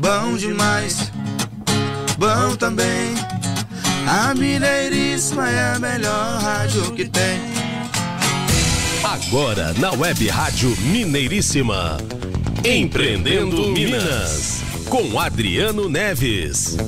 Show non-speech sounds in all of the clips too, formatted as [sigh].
Bom demais, bom também. A Mineiríssima é a melhor rádio que tem. Agora na Web Rádio Mineiríssima. Empreendendo Minas. Com Adriano Neves.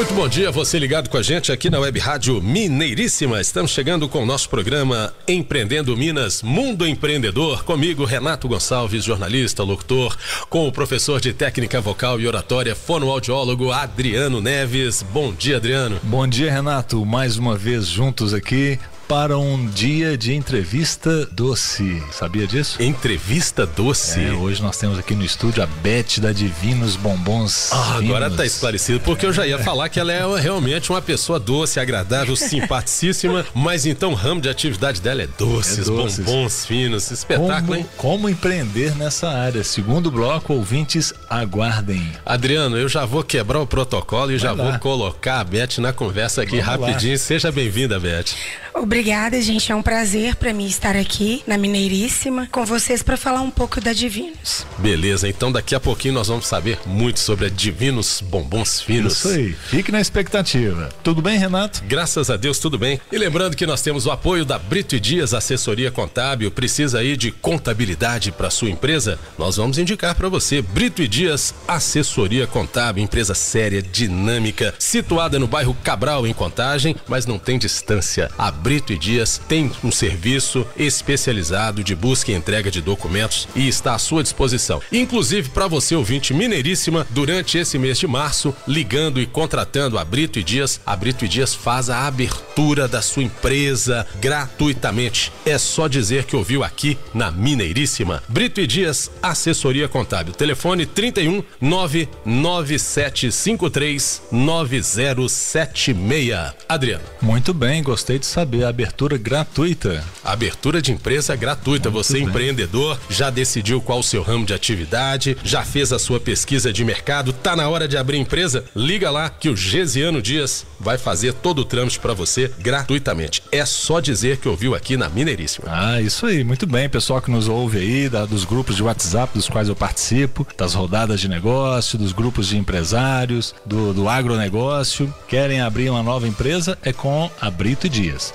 Muito bom dia, você ligado com a gente aqui na Web Rádio Mineiríssima. Estamos chegando com o nosso programa Empreendendo Minas, Mundo Empreendedor. Comigo, Renato Gonçalves, jornalista, locutor, com o professor de técnica vocal e oratória, fonoaudiólogo Adriano Neves. Bom dia, Adriano. Bom dia, Renato. Mais uma vez juntos aqui para um dia de entrevista doce. Sabia disso? Entrevista doce? É, hoje nós temos aqui no estúdio a Beth da Divinos Bombons. Ah, agora tá esclarecido, porque eu já ia falar que ela é realmente uma pessoa doce, agradável, [laughs] simpaticíssima, mas então o ramo de atividade dela é doces, é doces. bombons finos, espetáculo, como, hein? Como empreender nessa área? Segundo bloco, ouvintes, aguardem. Adriano, eu já vou quebrar o protocolo e Vai já lá. vou colocar a Beth na conversa aqui Vamos rapidinho. Lá. Seja bem-vinda, Beth. Obrigada, gente. É um prazer para mim estar aqui na Mineiríssima com vocês para falar um pouco da Divinos. Beleza, então daqui a pouquinho nós vamos saber muito sobre a Divinos Bombons Finos. Isso aí, fique na expectativa. Tudo bem, Renato? Graças a Deus, tudo bem. E lembrando que nós temos o apoio da Brito e Dias Assessoria Contábil. Precisa aí de contabilidade para sua empresa? Nós vamos indicar para você Brito e Dias Assessoria Contábil, empresa séria, dinâmica, situada no bairro Cabral em Contagem, mas não tem distância. A Brito e Dias tem um serviço especializado de busca e entrega de documentos e está à sua disposição. Inclusive para você ouvinte mineiríssima, durante esse mês de março, ligando e contratando a Brito e Dias, a Brito e Dias faz a abertura da sua empresa gratuitamente. É só dizer que ouviu aqui na Mineiríssima. Brito e Dias, assessoria contábil. Telefone 31 99753 9076. Adriano. Muito bem, gostei de saber saber, abertura gratuita. Abertura de empresa gratuita. Muito Você, bem. empreendedor, já decidiu qual o seu ramo de atividade, já fez a sua pesquisa de mercado, tá na hora de abrir empresa? Liga lá que o Gesiano Dias vai fazer todo o trâmite para você gratuitamente. É só dizer que ouviu aqui na Mineiríssima. Ah, isso aí, muito bem. Pessoal que nos ouve aí, da, dos grupos de WhatsApp dos quais eu participo, das rodadas de negócio, dos grupos de empresários, do, do agronegócio, querem abrir uma nova empresa, é com a Brito Dias.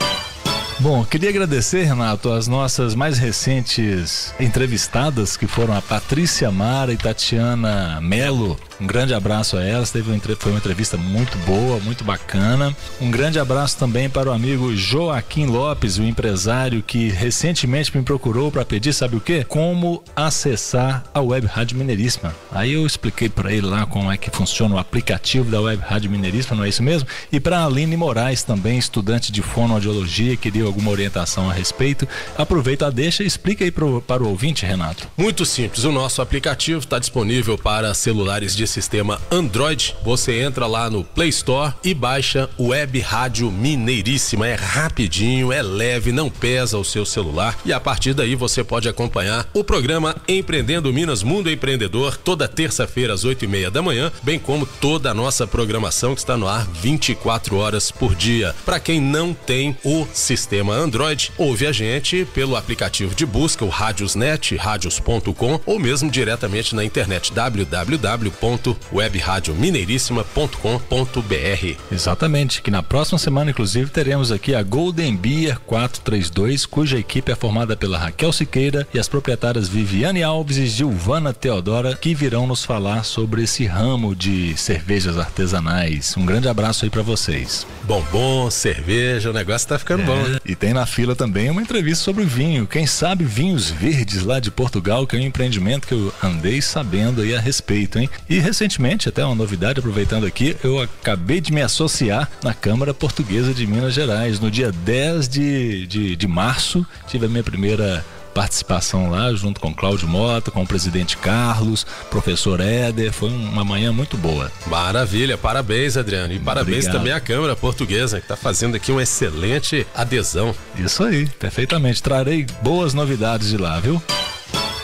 Bom, queria agradecer, Renato, as nossas mais recentes entrevistadas, que foram a Patrícia Mara e Tatiana Melo, um grande abraço a elas. Teve uma, foi uma entrevista muito boa, muito bacana. Um grande abraço também para o amigo Joaquim Lopes, o empresário que recentemente me procurou para pedir, sabe o quê? Como acessar a Web Rádio Mineiríssima. Aí eu expliquei para ele lá como é que funciona o aplicativo da Web Rádio Mineiríssima, não é isso mesmo? E para a Aline Moraes também, estudante de fonoaudiologia, queria alguma orientação a respeito. Aproveita a deixa e explica aí pro, para o ouvinte, Renato. Muito simples. O nosso aplicativo está disponível para celulares de de sistema Android, você entra lá no Play Store e baixa Web Rádio Mineiríssima. É rapidinho, é leve, não pesa o seu celular e a partir daí você pode acompanhar o programa Empreendendo Minas Mundo Empreendedor toda terça-feira às oito e meia da manhã, bem como toda a nossa programação que está no ar 24 horas por dia. Para quem não tem o sistema Android, ouve a gente pelo aplicativo de busca, o Radiosnet, radios.com ou mesmo diretamente na internet www www.webradiomineiríssima.com.br. Exatamente, que na próxima semana, inclusive, teremos aqui a Golden Beer 432, cuja equipe é formada pela Raquel Siqueira e as proprietárias Viviane Alves e Gilvana Teodora, que virão nos falar sobre esse ramo de cervejas artesanais. Um grande abraço aí para vocês. Bombom, cerveja, o negócio tá ficando é, bom. E tem na fila também uma entrevista sobre vinho. Quem sabe vinhos verdes lá de Portugal, que é um empreendimento que eu andei sabendo aí a respeito, hein? E recentemente, até uma novidade, aproveitando aqui, eu acabei de me associar na Câmara Portuguesa de Minas Gerais. No dia 10 de, de, de março, tive a minha primeira participação lá, junto com Cláudio Mota, com o presidente Carlos, professor Éder. Foi uma manhã muito boa. Maravilha, parabéns, Adriano. E parabéns Obrigado. também à Câmara Portuguesa, que está fazendo aqui uma excelente adesão. Isso aí, perfeitamente. Trarei boas novidades de lá, viu?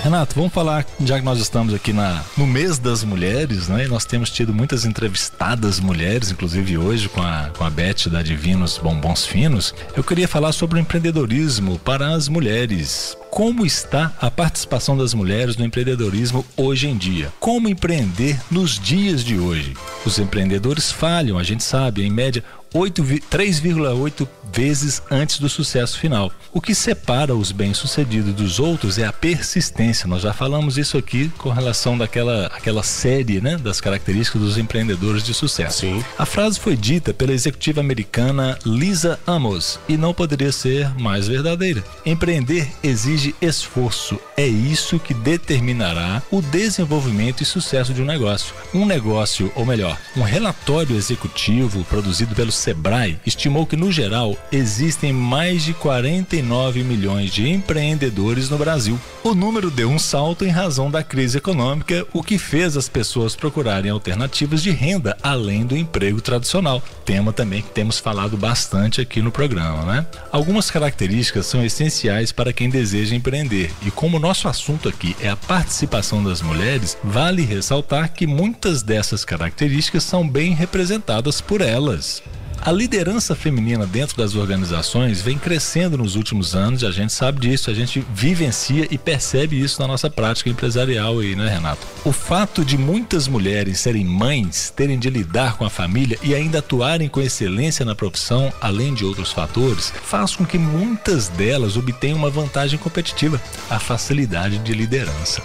Renato, vamos falar, já que nós estamos aqui na, no mês das mulheres, né? E nós temos tido muitas entrevistadas mulheres, inclusive hoje com a, com a Beth da Divinos Bombons Finos. Eu queria falar sobre o empreendedorismo para as mulheres. Como está a participação das mulheres no empreendedorismo hoje em dia. Como empreender nos dias de hoje. Os empreendedores falham, a gente sabe, em média 3,8 vezes antes do sucesso final. O que separa os bem-sucedidos dos outros é a persistência. Nós já falamos isso aqui com relação daquela aquela série, né, das características dos empreendedores de sucesso. Sim. A frase foi dita pela executiva americana Lisa Amos e não poderia ser mais verdadeira. Empreender exige esforço. É isso que determinará o desenvolvimento e sucesso de um negócio. Um negócio, ou melhor, um relatório executivo produzido pelo Sebrae estimou que, no geral, existem mais de 49 milhões de empreendedores no Brasil. O número deu um salto em razão da crise econômica, o que fez as pessoas procurarem alternativas de renda além do emprego tradicional. Tema também que temos falado bastante aqui no programa, né? Algumas características são essenciais para quem deseja empreender, e como nosso assunto aqui é a participação das mulheres, vale ressaltar que muitas dessas características são bem representadas por elas. A liderança feminina dentro das organizações vem crescendo nos últimos anos, e a gente sabe disso, a gente vivencia e percebe isso na nossa prática empresarial aí, né, Renato? O fato de muitas mulheres serem mães, terem de lidar com a família e ainda atuarem com excelência na profissão, além de outros fatores, faz com que muitas delas obtenham uma vantagem competitiva, a facilidade de liderança.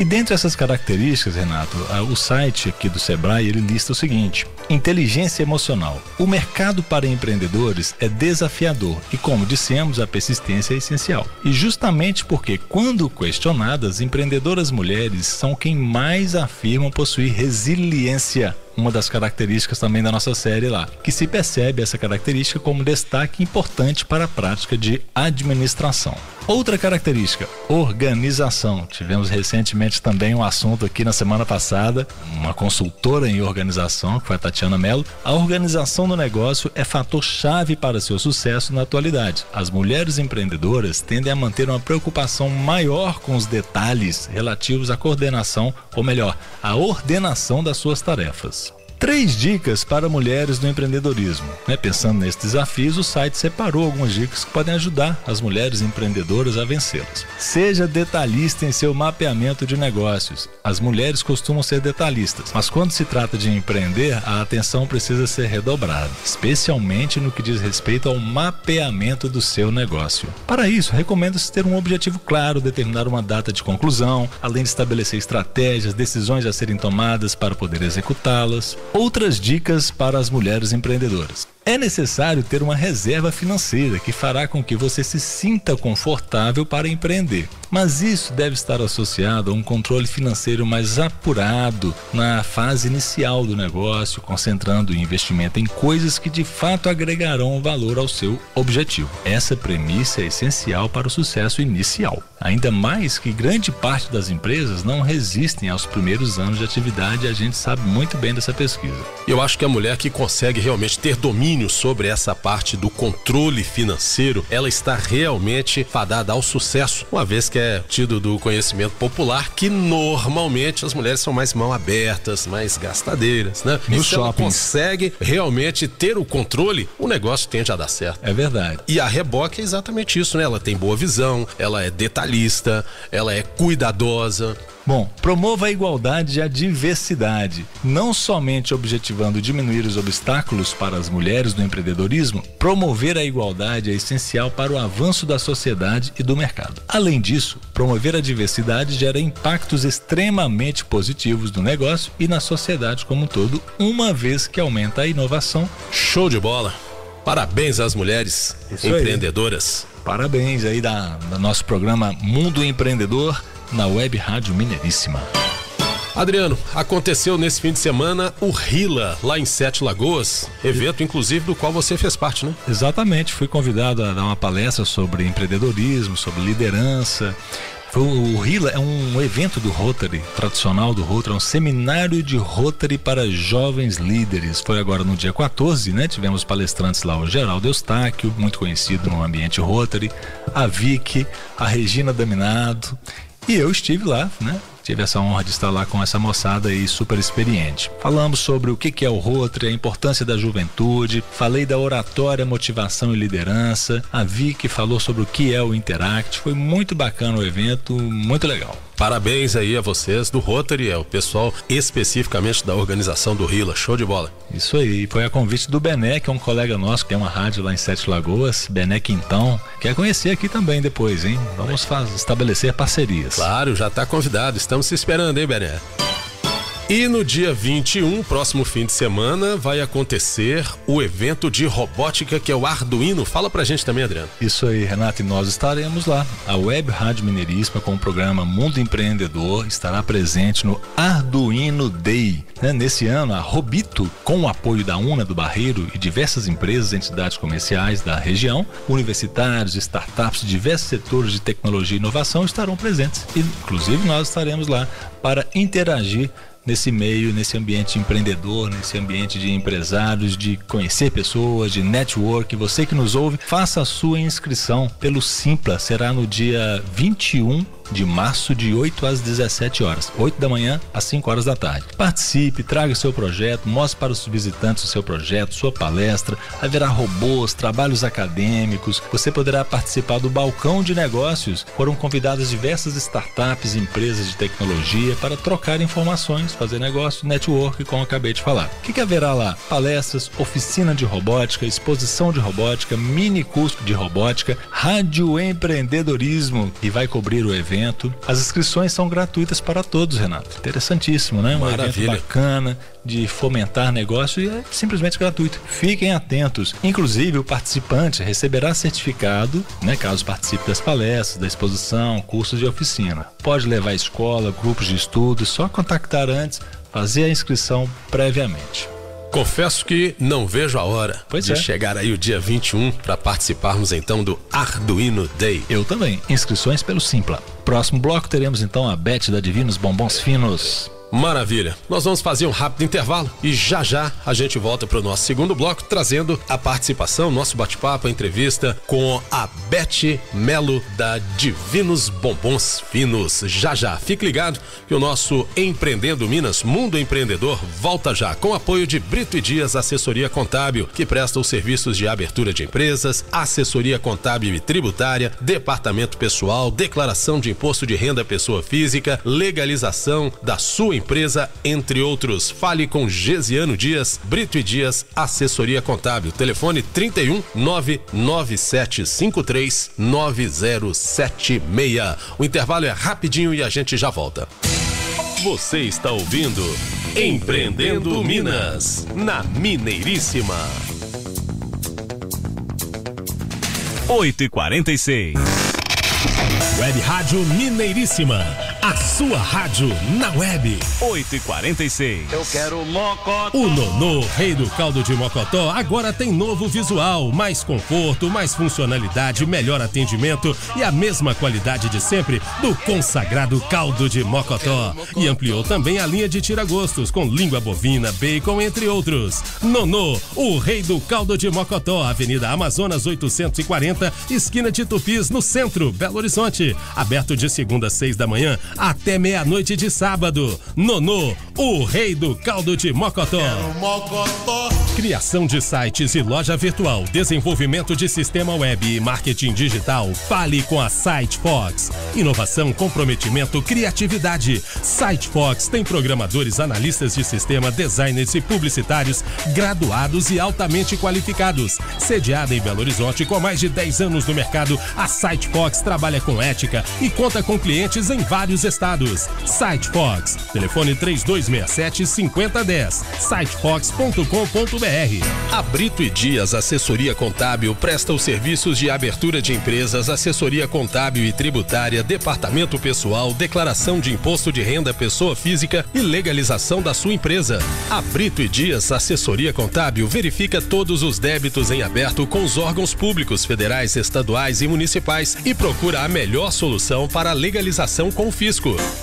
E dentre essas características, Renato, o site aqui do Sebrae ele lista o seguinte: inteligência emocional. O mercado para empreendedores é desafiador e, como dissemos, a persistência é essencial. E justamente porque, quando questionadas, empreendedoras mulheres são quem mais afirmam possuir resiliência uma das características também da nossa série lá, que se percebe essa característica como destaque importante para a prática de administração. Outra característica, organização. Tivemos recentemente também um assunto aqui na semana passada, uma consultora em organização, que foi a Tatiana Mello. A organização do negócio é fator chave para seu sucesso na atualidade. As mulheres empreendedoras tendem a manter uma preocupação maior com os detalhes relativos à coordenação, ou melhor, à ordenação das suas tarefas. Três dicas para mulheres no empreendedorismo. Né? Pensando nesses desafios, o site separou algumas dicas que podem ajudar as mulheres empreendedoras a vencê-las. Seja detalhista em seu mapeamento de negócios. As mulheres costumam ser detalhistas, mas quando se trata de empreender, a atenção precisa ser redobrada, especialmente no que diz respeito ao mapeamento do seu negócio. Para isso, recomenda-se ter um objetivo claro, determinar uma data de conclusão, além de estabelecer estratégias, decisões a serem tomadas para poder executá-las. Outras dicas para as mulheres empreendedoras. É necessário ter uma reserva financeira que fará com que você se sinta confortável para empreender. Mas isso deve estar associado a um controle financeiro mais apurado na fase inicial do negócio, concentrando o investimento em coisas que de fato agregarão valor ao seu objetivo. Essa premissa é essencial para o sucesso inicial. Ainda mais que grande parte das empresas não resistem aos primeiros anos de atividade, a gente sabe muito bem dessa pesquisa. Eu acho que a mulher que consegue realmente ter domínio sobre essa parte do controle financeiro, ela está realmente fadada ao sucesso, uma vez que é tido do conhecimento popular que normalmente as mulheres são mais mão abertas, mais gastadeiras, né? No e se ela consegue realmente ter o controle, o negócio tende a dar certo. É verdade. E a reboque é exatamente isso, né? Ela tem boa visão, ela é detalhista, ela é cuidadosa. Bom, promova a igualdade e a diversidade, não somente objetivando diminuir os obstáculos para as mulheres no empreendedorismo, promover a igualdade é essencial para o avanço da sociedade e do mercado. Além disso, promover a diversidade gera impactos extremamente positivos no negócio e na sociedade como um todo, uma vez que aumenta a inovação. Show de bola. Parabéns às mulheres Isso aí. empreendedoras. Parabéns aí da, da nosso programa Mundo Empreendedor na Web Rádio Mineiríssima. Adriano, aconteceu nesse fim de semana o RILA, lá em Sete Lagoas, evento inclusive do qual você fez parte, né? Exatamente, fui convidado a dar uma palestra sobre empreendedorismo, sobre liderança. O RILA é um evento do Rotary, tradicional do Rotary, é um seminário de Rotary para jovens líderes. Foi agora no dia 14, né? Tivemos palestrantes lá, o Geraldo Eustáquio, muito conhecido no ambiente Rotary, a Vicky, a Regina Daminado. E eu estive lá, né? Tive essa honra de estar lá com essa moçada aí super experiente. Falamos sobre o que é o Rotary, a importância da juventude, falei da oratória, motivação e liderança. A Vicky falou sobre o que é o Interact. Foi muito bacana o evento, muito legal. Parabéns aí a vocês do Rotary, é o pessoal especificamente da organização do Rila. Show de bola. Isso aí, foi a convite do Bené, que é um colega nosso que tem uma rádio lá em Sete Lagoas. Bené Quintão, quer conhecer aqui também depois, hein? Vamos estabelecer parcerias. Claro, já está convidado. Estamos se esperando, hein, Bené? E no dia 21, próximo fim de semana, vai acontecer o evento de robótica que é o Arduino. Fala pra gente também, Adriano. Isso aí, Renato, e nós estaremos lá. A Web Rádio Mineirismo com o programa Mundo Empreendedor estará presente no Arduino Day. Né? Nesse ano, a Robito, com o apoio da UNA do Barreiro e diversas empresas e entidades comerciais da região, universitários, startups de diversos setores de tecnologia e inovação estarão presentes. Inclusive, nós estaremos lá para interagir nesse meio, nesse ambiente empreendedor, nesse ambiente de empresários, de conhecer pessoas, de network. Você que nos ouve, faça a sua inscrição pelo Simpla. Será no dia 21 de março, de 8 às 17 horas. 8 da manhã às 5 horas da tarde. Participe, traga seu projeto, mostre para os visitantes o seu projeto, sua palestra. Haverá robôs, trabalhos acadêmicos. Você poderá participar do balcão de negócios. Foram convidadas diversas startups, empresas de tecnologia para trocar informações, fazer negócio, network, como acabei de falar. O que, que haverá lá? Palestras, oficina de robótica, exposição de robótica, mini curso de robótica, rádio empreendedorismo e vai cobrir o evento evento. As inscrições são gratuitas para todos, Renato. Interessantíssimo, né? Um Maravilha. evento bacana de fomentar negócio e é simplesmente gratuito. Fiquem atentos. Inclusive, o participante receberá certificado, né, caso participe das palestras, da exposição, cursos de oficina. Pode levar escola, grupos de estudo, só contactar antes, fazer a inscrição previamente. Confesso que não vejo a hora pois de é. chegar aí o dia 21 para participarmos então do Arduino Day. Eu também. Inscrições pelo Simpla. Próximo bloco teremos então a Beth da Divinos Bombons Finos. Maravilha. Nós vamos fazer um rápido intervalo e já já a gente volta para o nosso segundo bloco trazendo a participação, nosso bate-papo, a entrevista com a Beth Melo da Divinos Bombons Finos. Já já. Fique ligado que o nosso Empreendendo Minas Mundo Empreendedor volta já com apoio de Brito e Dias Assessoria Contábil, que presta os serviços de abertura de empresas, assessoria contábil e tributária, departamento pessoal, declaração de imposto de renda pessoa física, legalização da sua empresa, entre outros. Fale com Gesiano Dias, Brito e Dias, Assessoria Contábil. Telefone 31 99753 9076. O intervalo é rapidinho e a gente já volta. Você está ouvindo Empreendendo Minas, na Mineiríssima. 8 e 46 Web Rádio Mineiríssima. A sua rádio na web. 8 e 46 Eu quero mocotó. O Nonô, rei do caldo de Mocotó, agora tem novo visual, mais conforto, mais funcionalidade, melhor atendimento e a mesma qualidade de sempre do consagrado caldo de Mocotó. E ampliou também a linha de tiragostos com língua bovina, bacon, entre outros. Nonô, o rei do caldo de Mocotó, Avenida Amazonas 840, esquina de Tupis, no centro, Belo Horizonte. Aberto de segunda às seis da manhã até meia-noite de sábado. Nonô, o rei do caldo de Mocotó. Criação de sites e loja virtual, desenvolvimento de sistema web e marketing digital. Fale com a SiteFox. Inovação, comprometimento, criatividade. SiteFox tem programadores, analistas de sistema, designers e publicitários graduados e altamente qualificados. Sediada em Belo Horizonte com mais de 10 anos no mercado, a SiteFox trabalha com ética e conta com clientes em vários estados. SiteFox. Telefone 3267 5010. sitefox.com.br. A Brito e Dias Assessoria Contábil presta os serviços de abertura de empresas, assessoria contábil e tributária, departamento pessoal, declaração de imposto de renda pessoa física e legalização da sua empresa. A Brito e Dias Assessoria Contábil verifica todos os débitos em aberto com os órgãos públicos federais, estaduais e municipais e procura a melhor solução para a legalização com fisco.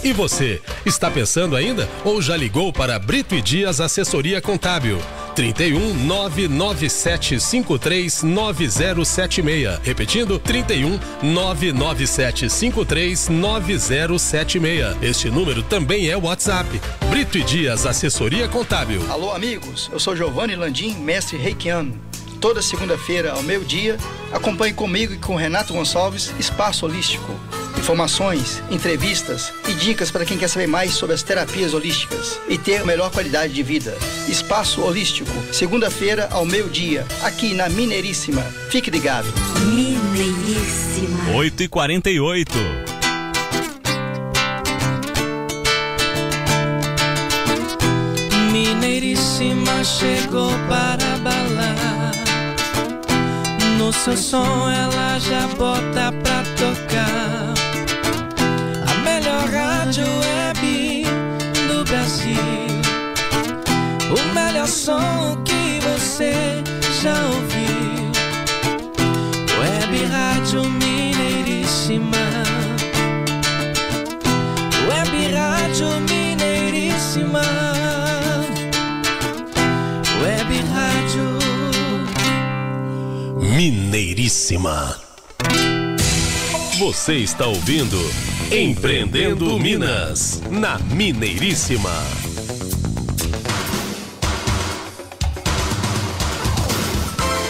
E você, está pensando ainda ou já ligou para Brito e Dias Assessoria Contábil? 31 99753 9076. Repetindo, 31 99753 9076. Este número também é WhatsApp. Brito e Dias Assessoria Contábil. Alô, amigos. Eu sou Giovanni Landim, mestre reikiano. Toda segunda-feira ao meio-dia, acompanhe comigo e com Renato Gonçalves Espaço Holístico. Informações, entrevistas e dicas para quem quer saber mais sobre as terapias holísticas e ter melhor qualidade de vida. Espaço Holístico, segunda-feira ao meio-dia, aqui na Mineiríssima. Fique ligado. Mineiríssima. 8 e 48 Mineiríssima chegou para balar. No seu som ela já bota pra tocar. Som que você já ouviu. Web Rádio Mineiríssima. Web Rádio Mineiríssima. Web Rádio. Mineiríssima. Você está ouvindo Empreendendo Minas, na Mineiríssima.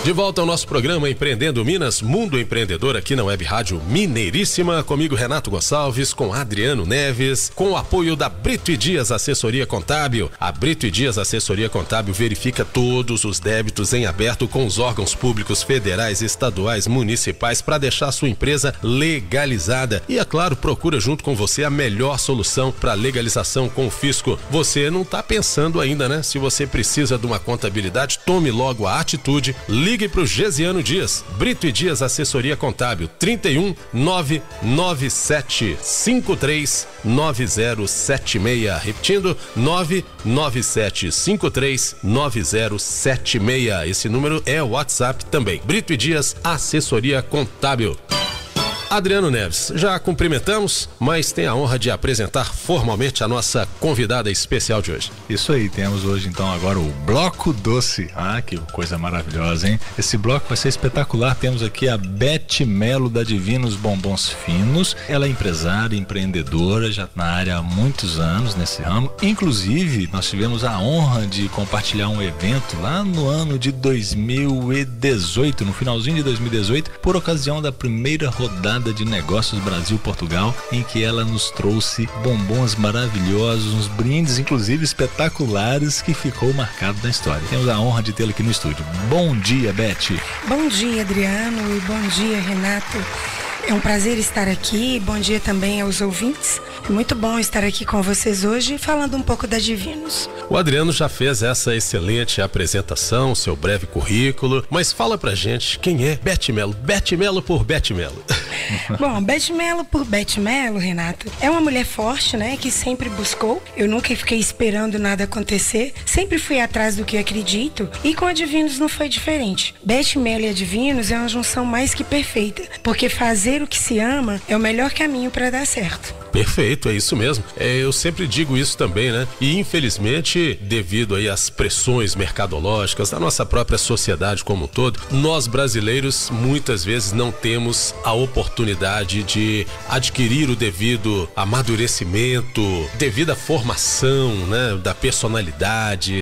De volta ao nosso programa Empreendendo Minas, Mundo Empreendedor aqui na Web Rádio Mineiríssima, comigo Renato Gonçalves, com Adriano Neves, com o apoio da Brito e Dias Assessoria Contábil. A Brito e Dias Assessoria Contábil verifica todos os débitos em aberto com os órgãos públicos federais, estaduais, municipais para deixar sua empresa legalizada. E é claro, procura junto com você a melhor solução para legalização com o fisco. Você não está pensando ainda, né? Se você precisa de uma contabilidade, tome logo a atitude, ligue para o Gesiano Dias, Brito e Dias Assessoria Contábil, 31 997 53 9076. Repetindo, 997 53 9076. Esse número é o WhatsApp também. Brito e Dias Assessoria Contábil. Adriano Neves, já cumprimentamos, mas tem a honra de apresentar formalmente a nossa convidada especial de hoje. Isso aí, temos hoje então agora o Bloco Doce. Ah, que coisa maravilhosa, hein? Esse bloco vai ser espetacular. Temos aqui a Beth Melo da Divinos Bombons Finos. Ela é empresária, empreendedora, já na área há muitos anos nesse ramo. Inclusive, nós tivemos a honra de compartilhar um evento lá no ano de 2018, no finalzinho de 2018, por ocasião da primeira rodada de Negócios Brasil-Portugal, em que ela nos trouxe bombons maravilhosos, uns brindes, inclusive espetaculares, que ficou marcado na história. Temos a honra de tê-la aqui no estúdio. Bom dia, Beth. Bom dia, Adriano, e bom dia, Renato. É um prazer estar aqui. Bom dia também aos ouvintes. É muito bom estar aqui com vocês hoje falando um pouco da Divinos. O Adriano já fez essa excelente apresentação, seu breve currículo, mas fala pra gente quem é Beth Melo. Beth Melo por Beth Melo. [laughs] Bom, Beth Melo por Beth Melo, Renato, é uma mulher forte, né, que sempre buscou. Eu nunca fiquei esperando nada acontecer, sempre fui atrás do que acredito e com a Divinos não foi diferente. Beth Melo e a Divinos é uma junção mais que perfeita, porque fazer o que se ama é o melhor caminho para dar certo. Perfeito, é isso mesmo. É, eu sempre digo isso também, né? E infelizmente, devido aí às pressões mercadológicas da nossa própria sociedade como um todo, nós brasileiros muitas vezes não temos a oportunidade de adquirir o devido amadurecimento, devida formação, né, da personalidade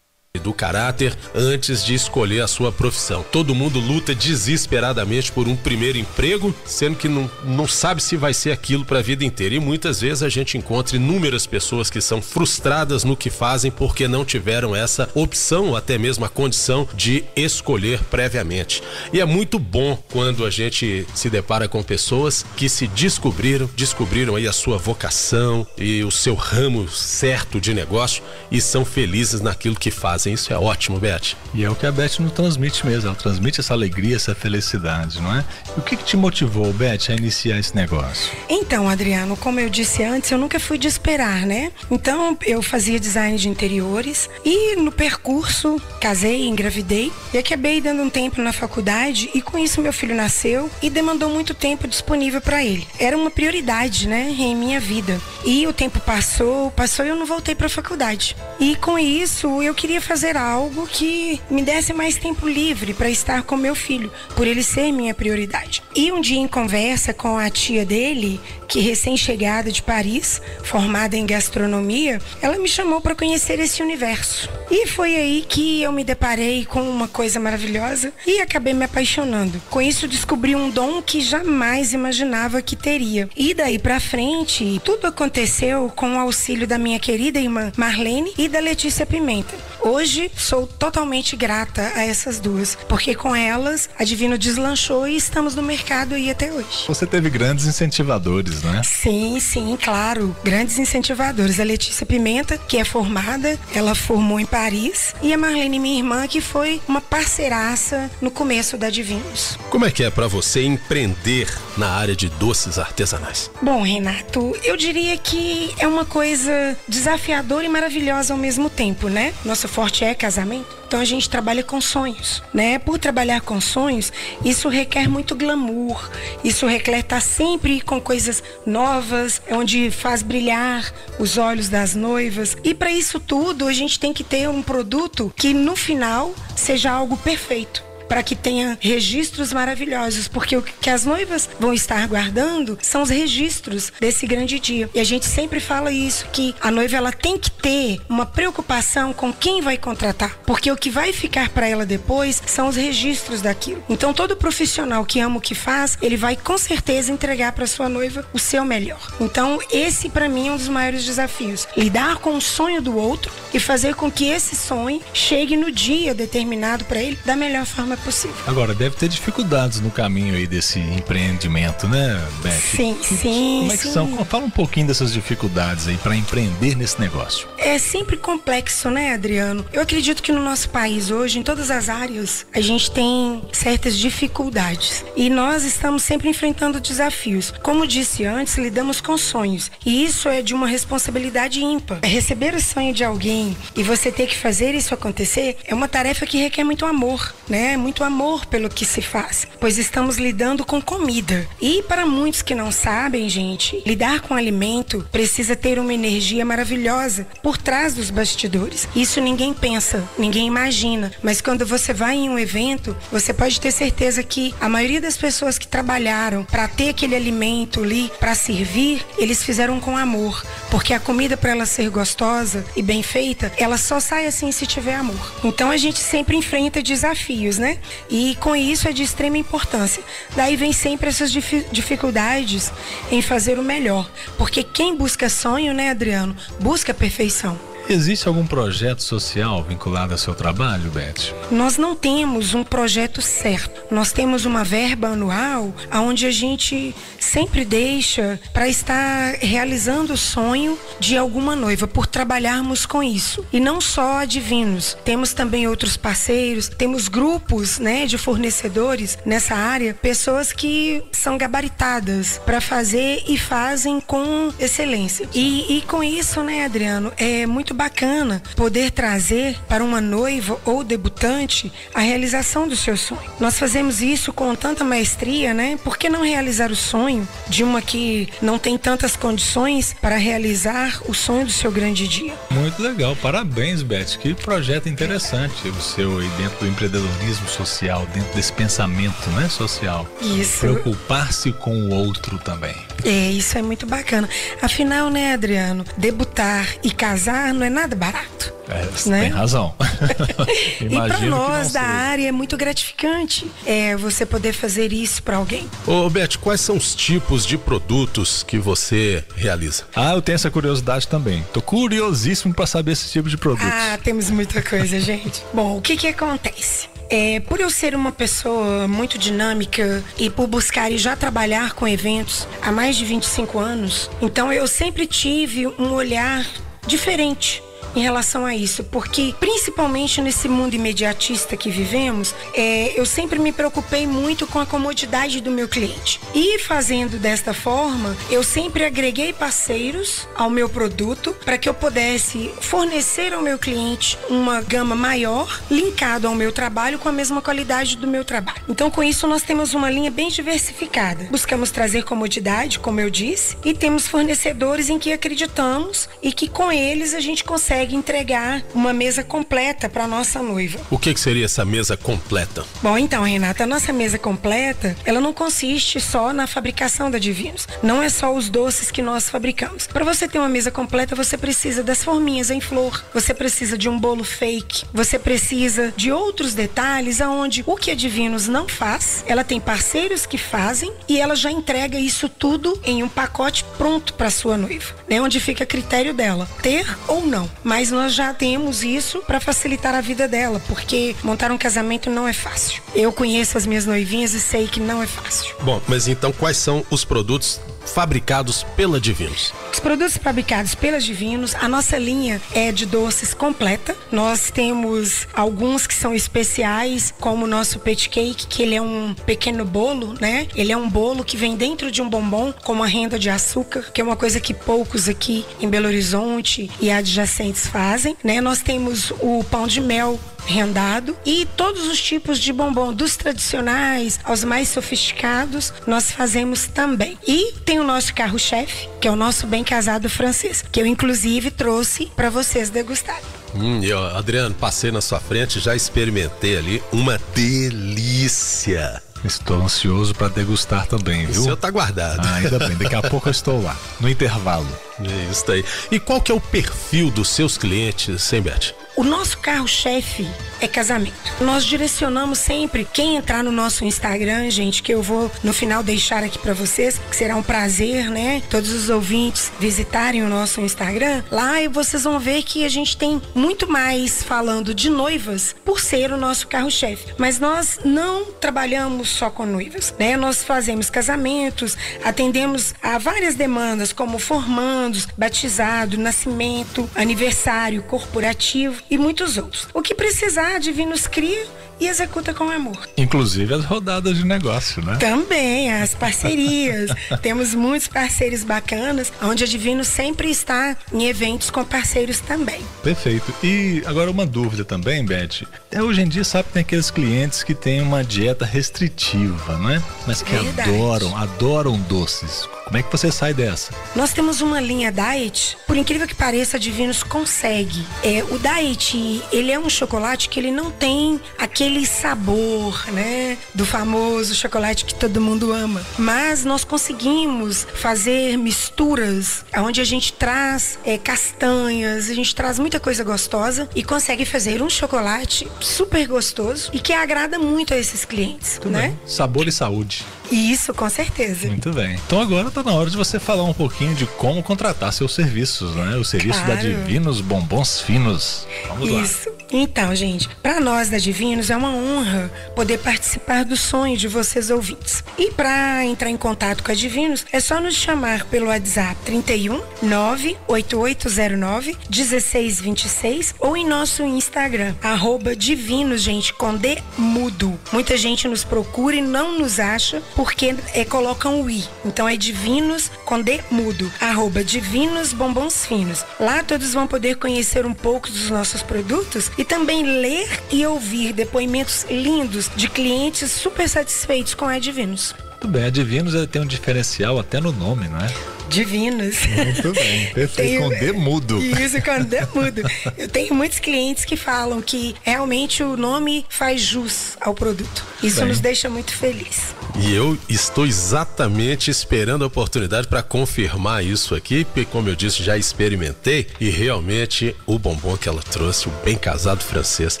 do caráter antes de escolher a sua profissão. Todo mundo luta desesperadamente por um primeiro emprego, sendo que não, não sabe se vai ser aquilo para a vida inteira. E muitas vezes a gente encontra inúmeras pessoas que são frustradas no que fazem porque não tiveram essa opção ou até mesmo a condição de escolher previamente. E é muito bom quando a gente se depara com pessoas que se descobriram, descobriram aí a sua vocação e o seu ramo certo de negócio e são felizes naquilo que fazem. Fazem. Isso é ótimo, Beth. E é o que a Beth nos transmite mesmo. Ela transmite essa alegria, essa felicidade, não é? E o que, que te motivou, Beth, a iniciar esse negócio? Então, Adriano, como eu disse antes, eu nunca fui de esperar, né? Então, eu fazia design de interiores e no percurso casei, engravidei e acabei dando um tempo na faculdade e com isso meu filho nasceu e demandou muito tempo disponível para ele. Era uma prioridade, né, em minha vida. E o tempo passou, passou e eu não voltei para a faculdade. E com isso, eu queria fazer algo que me desse mais tempo livre para estar com meu filho, por ele ser minha prioridade. E um dia em conversa com a tia dele, que recém-chegada de Paris, formada em gastronomia, ela me chamou para conhecer esse universo. E foi aí que eu me deparei com uma coisa maravilhosa e acabei me apaixonando. Com isso descobri um dom que jamais imaginava que teria. E daí para frente, tudo aconteceu com o auxílio da minha querida irmã Marlene e da Letícia Pimenta. Hoje sou totalmente grata a essas duas, porque com elas a Divino deslanchou e estamos no mercado aí até hoje. Você teve grandes incentivadores, né? Sim, sim, claro, grandes incentivadores. A Letícia Pimenta, que é formada, ela formou em Paris, e a Marlene, minha irmã, que foi uma parceiraça no começo da Divinos. Como é que é para você empreender na área de doces artesanais? Bom, Renato, eu diria que é uma coisa desafiadora e maravilhosa ao mesmo tempo, né? Nosso forte é casamento. Então a gente trabalha com sonhos, né? Por trabalhar com sonhos, isso requer muito glamour, isso requer estar sempre com coisas novas, onde faz brilhar os olhos das noivas. E para isso tudo, a gente tem que ter um produto que no final seja algo perfeito para que tenha registros maravilhosos, porque o que as noivas vão estar guardando são os registros desse grande dia. E a gente sempre fala isso que a noiva ela tem que ter uma preocupação com quem vai contratar, porque o que vai ficar para ela depois são os registros daquilo. Então todo profissional que ama o que faz, ele vai com certeza entregar para sua noiva o seu melhor. Então esse para mim é um dos maiores desafios, lidar com o sonho do outro e fazer com que esse sonho chegue no dia determinado para ele da melhor forma possível. Agora, deve ter dificuldades no caminho aí desse empreendimento, né, Beth? Sim, sim. Como é que sim. são? Fala um pouquinho dessas dificuldades aí para empreender nesse negócio. É sempre complexo, né, Adriano? Eu acredito que no nosso país hoje, em todas as áreas, a gente tem certas dificuldades. E nós estamos sempre enfrentando desafios. Como disse antes, lidamos com sonhos. E isso é de uma responsabilidade ímpar. É receber o sonho de alguém e você ter que fazer isso acontecer é uma tarefa que requer muito amor, né? Muito amor pelo que se faz. Pois estamos lidando com comida. E para muitos que não sabem, gente, lidar com alimento precisa ter uma energia maravilhosa por trás dos bastidores. Isso ninguém pensa, ninguém imagina. Mas quando você vai em um evento, você pode ter certeza que a maioria das pessoas que trabalharam para ter aquele alimento ali, para servir, eles fizeram com amor. Porque a comida, para ela ser gostosa e bem feita, ela só sai assim se tiver amor. Então a gente sempre enfrenta desafios, né? E com isso é de extrema importância. Daí vem sempre essas dif dificuldades em fazer o melhor. Porque quem busca sonho, né, Adriano, busca perfeição. Existe algum projeto social vinculado ao seu trabalho, Beth? Nós não temos um projeto certo. Nós temos uma verba anual onde a gente sempre deixa para estar realizando o sonho de alguma noiva, por trabalharmos com isso. E não só a Divinos. Temos também outros parceiros, temos grupos né, de fornecedores nessa área, pessoas que são gabaritadas para fazer e fazem com excelência. E, e com isso, né, Adriano, é muito bacana poder trazer para uma noiva ou debutante a realização do seu sonho. Nós fazemos isso com tanta maestria, né? Por que não realizar o sonho de uma que não tem tantas condições para realizar o sonho do seu grande dia? Muito legal, parabéns, Beth. Que projeto interessante o seu aí dentro do empreendedorismo social, dentro desse pensamento, né, social. Isso. Preocupar-se com o outro também. É, isso é muito bacana. Afinal, né, Adriano, debutar e casar não é nada barato. É, você né? tem razão. [laughs] [laughs] e para nós da área é muito gratificante é, você poder fazer isso para alguém. Ô, Beth, quais são os tipos de produtos que você realiza? Ah, eu tenho essa curiosidade também. Tô curiosíssimo para saber esse tipo de produtos. Ah, temos muita coisa, [laughs] gente. Bom, o que que acontece? É, por eu ser uma pessoa muito dinâmica e por buscar e já trabalhar com eventos há mais de 25 anos, então eu sempre tive um olhar diferente em relação a isso, porque principalmente nesse mundo imediatista que vivemos, é, eu sempre me preocupei muito com a comodidade do meu cliente. E fazendo desta forma, eu sempre agreguei parceiros ao meu produto para que eu pudesse fornecer ao meu cliente uma gama maior, linkado ao meu trabalho com a mesma qualidade do meu trabalho. Então, com isso, nós temos uma linha bem diversificada. Buscamos trazer comodidade, como eu disse, e temos fornecedores em que acreditamos e que com eles a gente consegue entregar uma mesa completa para nossa noiva. O que, que seria essa mesa completa? Bom, então, Renata, a nossa mesa completa, ela não consiste só na fabricação da Divinos. Não é só os doces que nós fabricamos. Para você ter uma mesa completa, você precisa das forminhas em flor, você precisa de um bolo fake, você precisa de outros detalhes aonde o que a Divinos não faz, ela tem parceiros que fazem e ela já entrega isso tudo em um pacote pronto para sua noiva, né? Onde fica a critério dela, ter ou não. Mas nós já temos isso para facilitar a vida dela, porque montar um casamento não é fácil. Eu conheço as minhas noivinhas e sei que não é fácil. Bom, mas então quais são os produtos fabricados pela Divinos? Os produtos fabricados pelas Divinos, a nossa linha é de doces completa. Nós temos alguns que são especiais, como o nosso pet cake, que ele é um pequeno bolo, né? Ele é um bolo que vem dentro de um bombom com uma renda de açúcar, que é uma coisa que poucos aqui em Belo Horizonte e adjacentes fazem, né? Nós temos o pão de mel rendado e todos os tipos de bombom, dos tradicionais aos mais sofisticados, nós fazemos também. E tem o nosso carro-chefe, que é o nosso bem casado francês, que eu inclusive trouxe para vocês degustarem. Hum, eu, Adriano, passei na sua frente, já experimentei ali, uma delícia. Estou ansioso para degustar também, viu? O seu tá guardado. Ah, ainda bem, daqui a [laughs] pouco eu estou lá, no intervalo. É isso aí. E qual que é o perfil dos seus clientes, sem Beth? O nosso carro-chefe é casamento. Nós direcionamos sempre quem entrar no nosso Instagram, gente, que eu vou no final deixar aqui para vocês, que será um prazer, né? Todos os ouvintes visitarem o nosso Instagram. Lá e vocês vão ver que a gente tem muito mais falando de noivas por ser o nosso carro-chefe. Mas nós não trabalhamos só com noivas, né? Nós fazemos casamentos, atendemos a várias demandas como formandos, batizado, nascimento, aniversário corporativo e muitos outros. O que precisar, Divinos cria e executa com amor. Inclusive as rodadas de negócio, né? Também, as parcerias. [laughs] Temos muitos parceiros bacanas, onde a Divino sempre está em eventos com parceiros também. Perfeito. E agora uma dúvida também, Beth. É, hoje em dia, sabe, tem aqueles clientes que têm uma dieta restritiva, né? Mas que Verdade. adoram, adoram doces. Como é que você sai dessa? Nós temos uma linha diet, por incrível que pareça, a Divinos consegue. É, o diet, ele é um chocolate que ele não tem aquele sabor, né, do famoso chocolate que todo mundo ama. Mas nós conseguimos fazer misturas onde a gente traz é, castanhas, a gente traz muita coisa gostosa e consegue fazer um chocolate super gostoso e que agrada muito a esses clientes, Muito né? Bem. Sabor e saúde. Isso, com certeza. Muito bem. Então agora está na hora de você falar um pouquinho de como contratar seus serviços, né? O serviço claro. da Divinos Bombons Finos. Vamos lá. Isso. Então, gente, para nós da Divinos é uma honra poder participar do sonho de vocês ouvintes. E para entrar em contato com a Divinos, é só nos chamar pelo WhatsApp 31 98809 1626 ou em nosso Instagram, arroba Divinos, gente, com D mudo. Muita gente nos procura e não nos acha porque é, colocam o i. Então é divinos com D mudo, arroba divinos bombons finos. Lá todos vão poder conhecer um pouco dos nossos produtos e também ler e ouvir depoimentos lindos de clientes super satisfeitos com a Divinos. Muito bem, a Divinos tem um diferencial até no nome, não é? Divinos. Muito bem, [laughs] perfeito. Tenho, com D mudo. Isso, com D mudo. Eu tenho muitos clientes que falam que realmente o nome faz jus ao produto. Isso bem. nos deixa muito feliz. E eu estou exatamente esperando a oportunidade para confirmar isso aqui, porque, como eu disse, já experimentei e realmente o bombom que ela trouxe, o bem casado francês,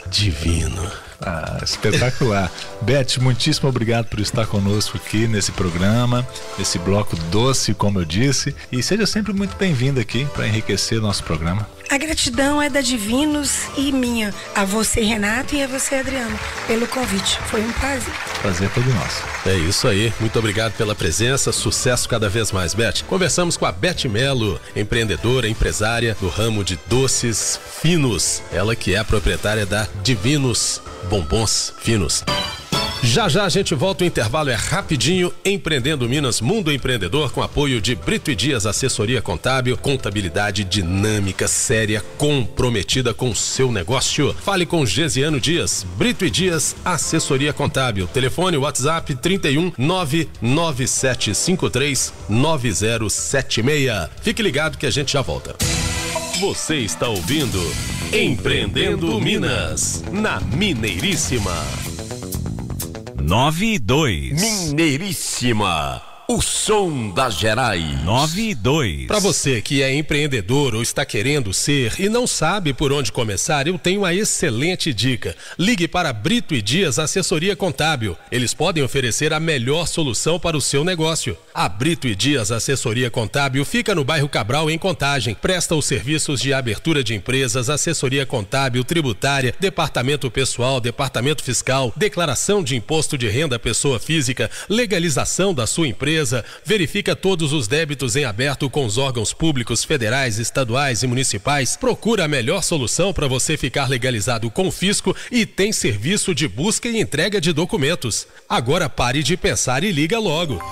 divino. Ah, espetacular. [laughs] Beth, muitíssimo obrigado por estar conosco aqui nesse programa, nesse bloco doce, como eu disse. E seja sempre muito bem-vinda aqui para enriquecer nosso programa. A gratidão é da Divinos e minha. A você, Renato, e a você, Adriano, pelo convite. Foi um prazer. Prazer todo nosso. É isso aí. Muito obrigado pela presença. Sucesso cada vez mais, Beth. Conversamos com a Beth Melo, empreendedora, empresária do ramo de doces finos. Ela que é a proprietária da Divinos Bombons Finos. Já já a gente volta, o intervalo é rapidinho. Empreendendo Minas, Mundo Empreendedor, com apoio de Brito e Dias Assessoria Contábil, contabilidade dinâmica, séria, comprometida com o seu negócio. Fale com Gesiano Dias, Brito e Dias Assessoria Contábil. Telefone WhatsApp 31 99753 9076. Fique ligado que a gente já volta. Você está ouvindo Empreendendo Minas, na Mineiríssima. 9 e 2. Mineiríssima. O som das Gerais. 9 e 2. Para você que é empreendedor ou está querendo ser e não sabe por onde começar, eu tenho uma excelente dica. Ligue para Brito e Dias Assessoria Contábil. Eles podem oferecer a melhor solução para o seu negócio. A Brito e Dias Assessoria Contábil fica no bairro Cabral, em Contagem. Presta os serviços de abertura de empresas, assessoria contábil, tributária, departamento pessoal, departamento fiscal, declaração de imposto de renda pessoa física, legalização da sua empresa empresa, verifica todos os débitos em aberto com os órgãos públicos federais, estaduais e municipais, procura a melhor solução para você ficar legalizado com o fisco e tem serviço de busca e entrega de documentos. Agora pare de pensar e liga logo.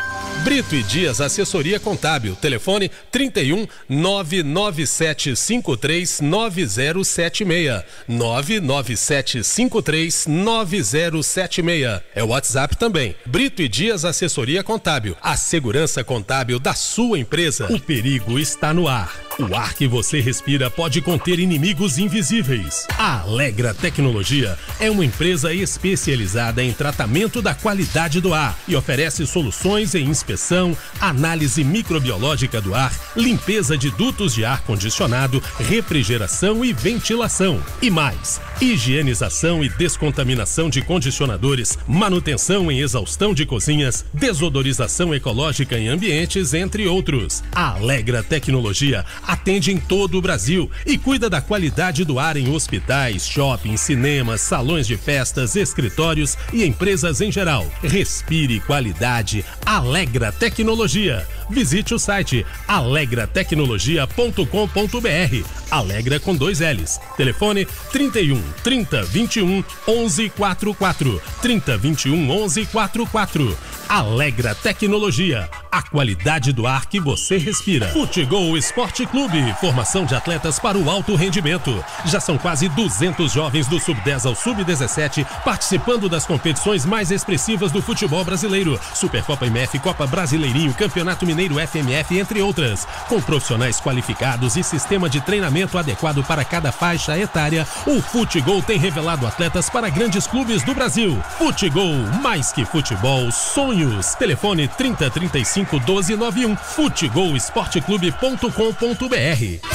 Brito e Dias Assessoria Contábil. Telefone 31 99753 9076. 99753 9076. É o WhatsApp também. Brito e Dias Assessoria Contábil. A segurança contábil da sua empresa. O perigo está no ar. O ar que você respira pode conter inimigos invisíveis. A Alegra Tecnologia é uma empresa especializada em tratamento da qualidade do ar e oferece soluções em inspeção, análise microbiológica do ar, limpeza de dutos de ar condicionado, refrigeração e ventilação. E mais, higienização e descontaminação de condicionadores, manutenção em exaustão de cozinhas, desodorização ecológica em ambientes, entre outros. A Alegra Tecnologia atende em todo o Brasil e cuida da qualidade do ar em hospitais, shoppings, cinemas, salões de festas, escritórios e empresas em geral. Respire qualidade. Alegra Tecnologia. Visite o site alegratecnologia.com.br. Alegra com dois L's. Telefone 31 30 21 11 44 30 21 11 44. Alegra Tecnologia, a qualidade do ar que você respira. Futebol Esporte Clube, formação de atletas para o alto rendimento. Já são quase 200 jovens do sub-10 ao sub-17 participando das competições mais expressivas do futebol brasileiro. Supercopa MF, Copa Brasileirinho, Campeonato Mineiro FMF, entre outras. Com profissionais qualificados e sistema de treinamento adequado para cada faixa etária, o Futebol tem revelado atletas para grandes clubes do Brasil. Futebol, mais que futebol, sonho sonhos. Telefone 3035 1291. Futegolsporteclube.com.br.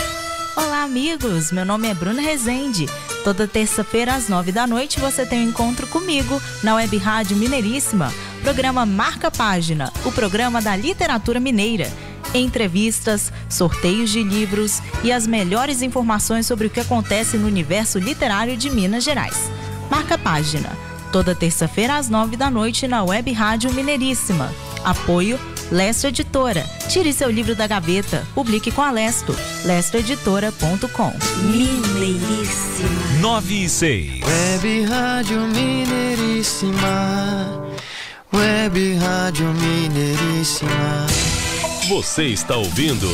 Olá, amigos. Meu nome é Bruna Rezende. Toda terça-feira às nove da noite você tem um encontro comigo na Web Rádio Mineiríssima. Programa Marca Página, o programa da literatura mineira. Entrevistas, sorteios de livros e as melhores informações sobre o que acontece no universo literário de Minas Gerais. Marca Página Toda terça-feira às nove da noite na Web Rádio Mineiríssima. Apoio Lesto Editora. Tire seu livro da gaveta. Publique com a Lesto. lestoeditora.com. Mineiríssima. 9 e 6. Web Rádio Mineiríssima. Web Rádio Mineiríssima. Você está ouvindo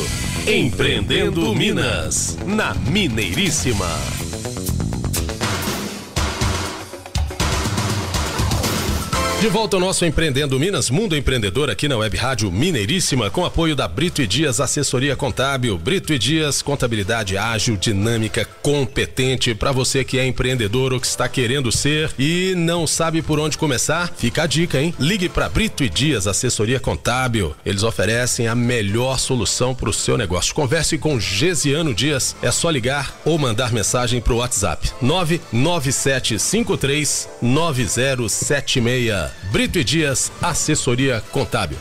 Empreendendo Minas, na Mineiríssima. De volta ao nosso Empreendendo Minas, Mundo Empreendedor aqui na Web Rádio Mineiríssima, com apoio da Brito e Dias Assessoria Contábil. Brito e Dias, contabilidade ágil, dinâmica, competente. Para você que é empreendedor ou que está querendo ser e não sabe por onde começar, fica a dica, hein? Ligue para Brito e Dias Assessoria Contábil. Eles oferecem a melhor solução para o seu negócio. Converse com Gesiano Dias. É só ligar ou mandar mensagem para o WhatsApp 99753 9076. Brito e Dias, assessoria contábil.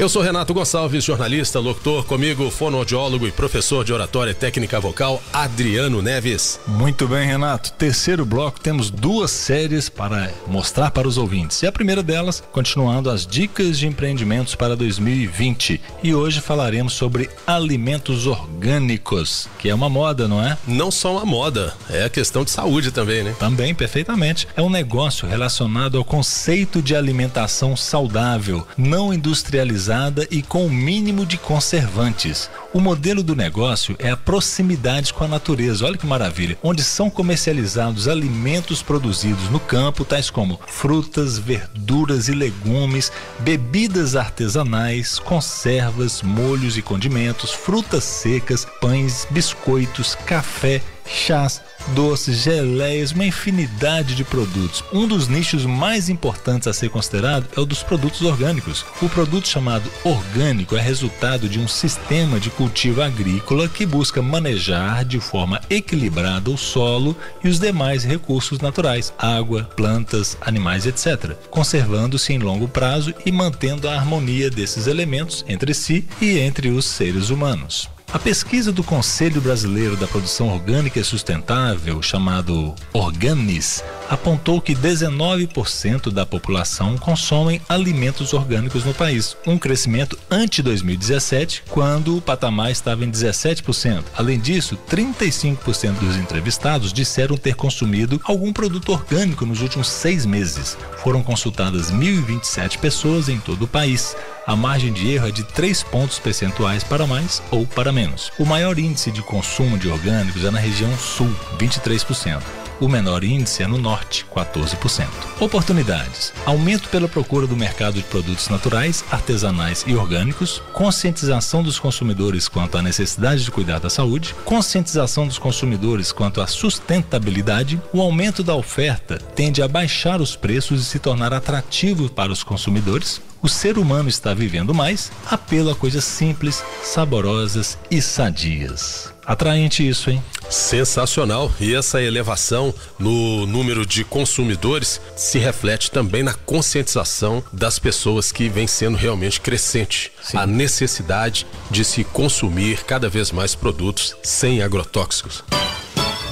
Eu sou Renato Gonçalves, jornalista, locutor, comigo fonoaudiólogo e professor de oratória e técnica vocal, Adriano Neves. Muito bem, Renato. Terceiro bloco, temos duas séries para mostrar para os ouvintes. E a primeira delas, continuando as dicas de empreendimentos para 2020. E hoje falaremos sobre alimentos orgânicos, que é uma moda, não é? Não só uma moda, é a questão de saúde também, né? Também, perfeitamente. É um negócio relacionado ao conceito de alimentação saudável, não industrializada e com o mínimo de conservantes. O modelo do negócio é a proximidade com a natureza. Olha que maravilha! Onde são comercializados alimentos produzidos no campo, tais como frutas, verduras e legumes, bebidas artesanais, conservas, molhos e condimentos, frutas secas, pães, biscoitos, café, chás, doces, geleias, uma infinidade de produtos. Um dos nichos mais importantes a ser considerado é o dos produtos orgânicos. O produto chamado orgânico é resultado de um sistema de cultivo agrícola que busca manejar de forma equilibrada o solo e os demais recursos naturais, água, plantas, animais, etc., conservando-se em longo prazo e mantendo a harmonia desses elementos entre si e entre os seres humanos. A pesquisa do Conselho Brasileiro da Produção Orgânica e Sustentável, chamado Organis, apontou que 19% da população consomem alimentos orgânicos no país, um crescimento ante 2017, quando o patamar estava em 17%. Além disso, 35% dos entrevistados disseram ter consumido algum produto orgânico nos últimos seis meses. Foram consultadas 1.027 pessoas em todo o país. A margem de erro é de 3 pontos percentuais para mais ou para menos. O maior índice de consumo de orgânicos é na região sul, 23%. O menor índice é no norte, 14%. Oportunidades: aumento pela procura do mercado de produtos naturais, artesanais e orgânicos, conscientização dos consumidores quanto à necessidade de cuidar da saúde, conscientização dos consumidores quanto à sustentabilidade. O aumento da oferta tende a baixar os preços e se tornar atrativo para os consumidores. O ser humano está vivendo mais, apelo a coisas simples, saborosas e sadias. Atraente isso, hein? Sensacional. E essa elevação no número de consumidores se reflete também na conscientização das pessoas que vem sendo realmente crescente. Sim. A necessidade de se consumir cada vez mais produtos sem agrotóxicos.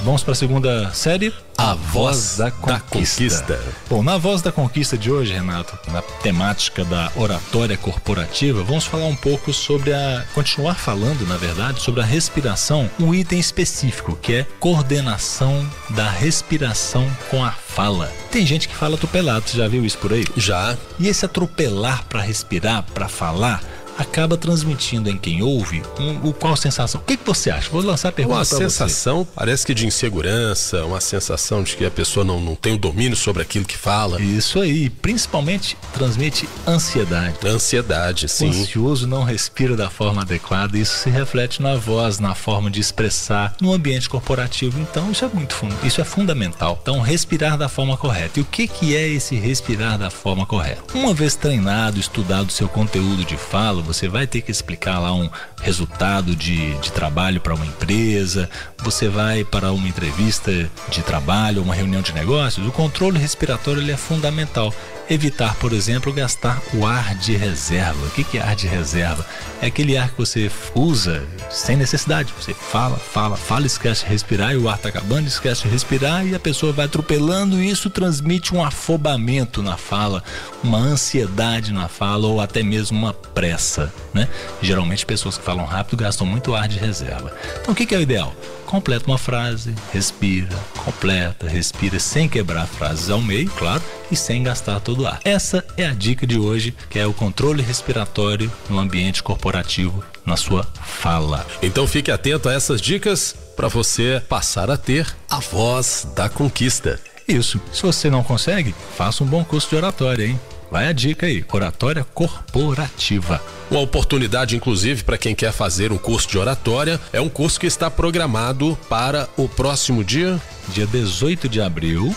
Vamos para a segunda série. A Voz da Conquista. da Conquista. Bom, na Voz da Conquista de hoje, Renato, na temática da oratória corporativa, vamos falar um pouco sobre a. continuar falando, na verdade, sobre a respiração, um item específico, que é coordenação da respiração com a fala. Tem gente que fala atropelado, você já viu isso por aí? Já. E esse atropelar para respirar, para falar, acaba transmitindo em quem ouve um, um, qual sensação? O que, que você acha? Vou lançar a pergunta Uma sensação, você. parece que de insegurança, uma sensação de que a pessoa não, não tem o domínio sobre aquilo que fala. Isso aí, principalmente transmite ansiedade. Ansiedade, sim. O ansioso não respira da forma adequada, isso se reflete na voz, na forma de expressar, no ambiente corporativo. Então, isso é muito isso é fundamental. Então, respirar da forma correta. E o que que é esse respirar da forma correta? Uma vez treinado, estudado seu conteúdo de fala, você vai ter que explicar lá um resultado de, de trabalho para uma empresa, você vai para uma entrevista de trabalho, uma reunião de negócios, o controle respiratório ele é fundamental. Evitar, por exemplo, gastar o ar de reserva. O que é ar de reserva? É aquele ar que você usa sem necessidade. Você fala, fala, fala, esquece de respirar e o ar está acabando, esquece de respirar e a pessoa vai atropelando e isso transmite um afobamento na fala, uma ansiedade na fala ou até mesmo uma pressa, né? Geralmente pessoas que falam rápido gastam muito ar de reserva. Então o que é o ideal? completa uma frase, respira, completa, respira sem quebrar frases ao meio, claro, e sem gastar todo o ar. Essa é a dica de hoje, que é o controle respiratório no ambiente corporativo, na sua fala. Então fique atento a essas dicas para você passar a ter a voz da conquista. Isso. Se você não consegue, faça um bom curso de oratória, hein? Vai a dica aí, oratória corporativa. Uma oportunidade, inclusive, para quem quer fazer um curso de oratória. É um curso que está programado para o próximo dia? Dia 18 de abril,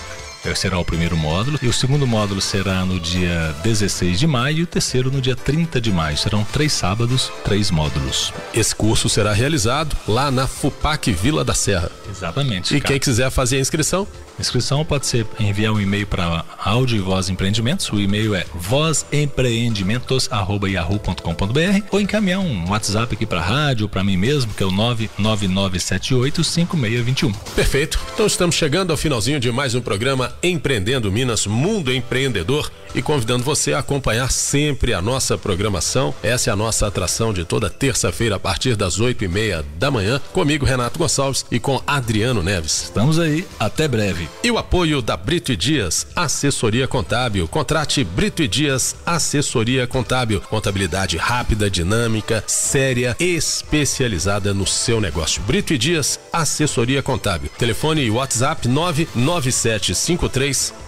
será o primeiro módulo. E o segundo módulo será no dia 16 de maio e o terceiro no dia 30 de maio. Serão três sábados, três módulos. Esse curso será realizado lá na FUPAC Vila da Serra. Exatamente. E quem quiser fazer a inscrição, Inscrição pode ser enviar um e-mail para Áudio e Voz Empreendimentos. O e-mail é vozempreendimentos@yahoo.com.br ou encaminhar um WhatsApp aqui para a rádio para mim mesmo, que é o 999785621. Perfeito. Então estamos chegando ao finalzinho de mais um programa Empreendendo Minas Mundo Empreendedor e convidando você a acompanhar sempre a nossa programação. Essa é a nossa atração de toda terça-feira a partir das oito e meia da manhã, comigo Renato Gonçalves e com Adriano Neves. Estamos aí, até breve. E o apoio da Brito e Dias, assessoria contábil. Contrate Brito e Dias, assessoria contábil. Contabilidade rápida, dinâmica, séria, especializada no seu negócio. Brito e Dias, assessoria contábil. Telefone e WhatsApp 99753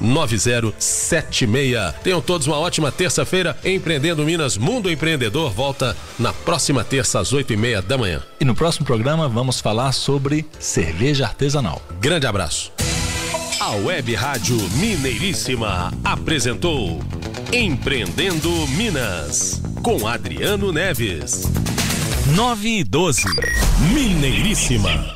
9076. Tenham todos uma ótima terça-feira. Empreendendo Minas, Mundo Empreendedor volta na próxima terça às oito e meia da manhã. E no próximo programa vamos falar sobre cerveja artesanal. Grande abraço. A Web Rádio Mineiríssima apresentou Empreendendo Minas com Adriano Neves. 9 e 12. Mineiríssima.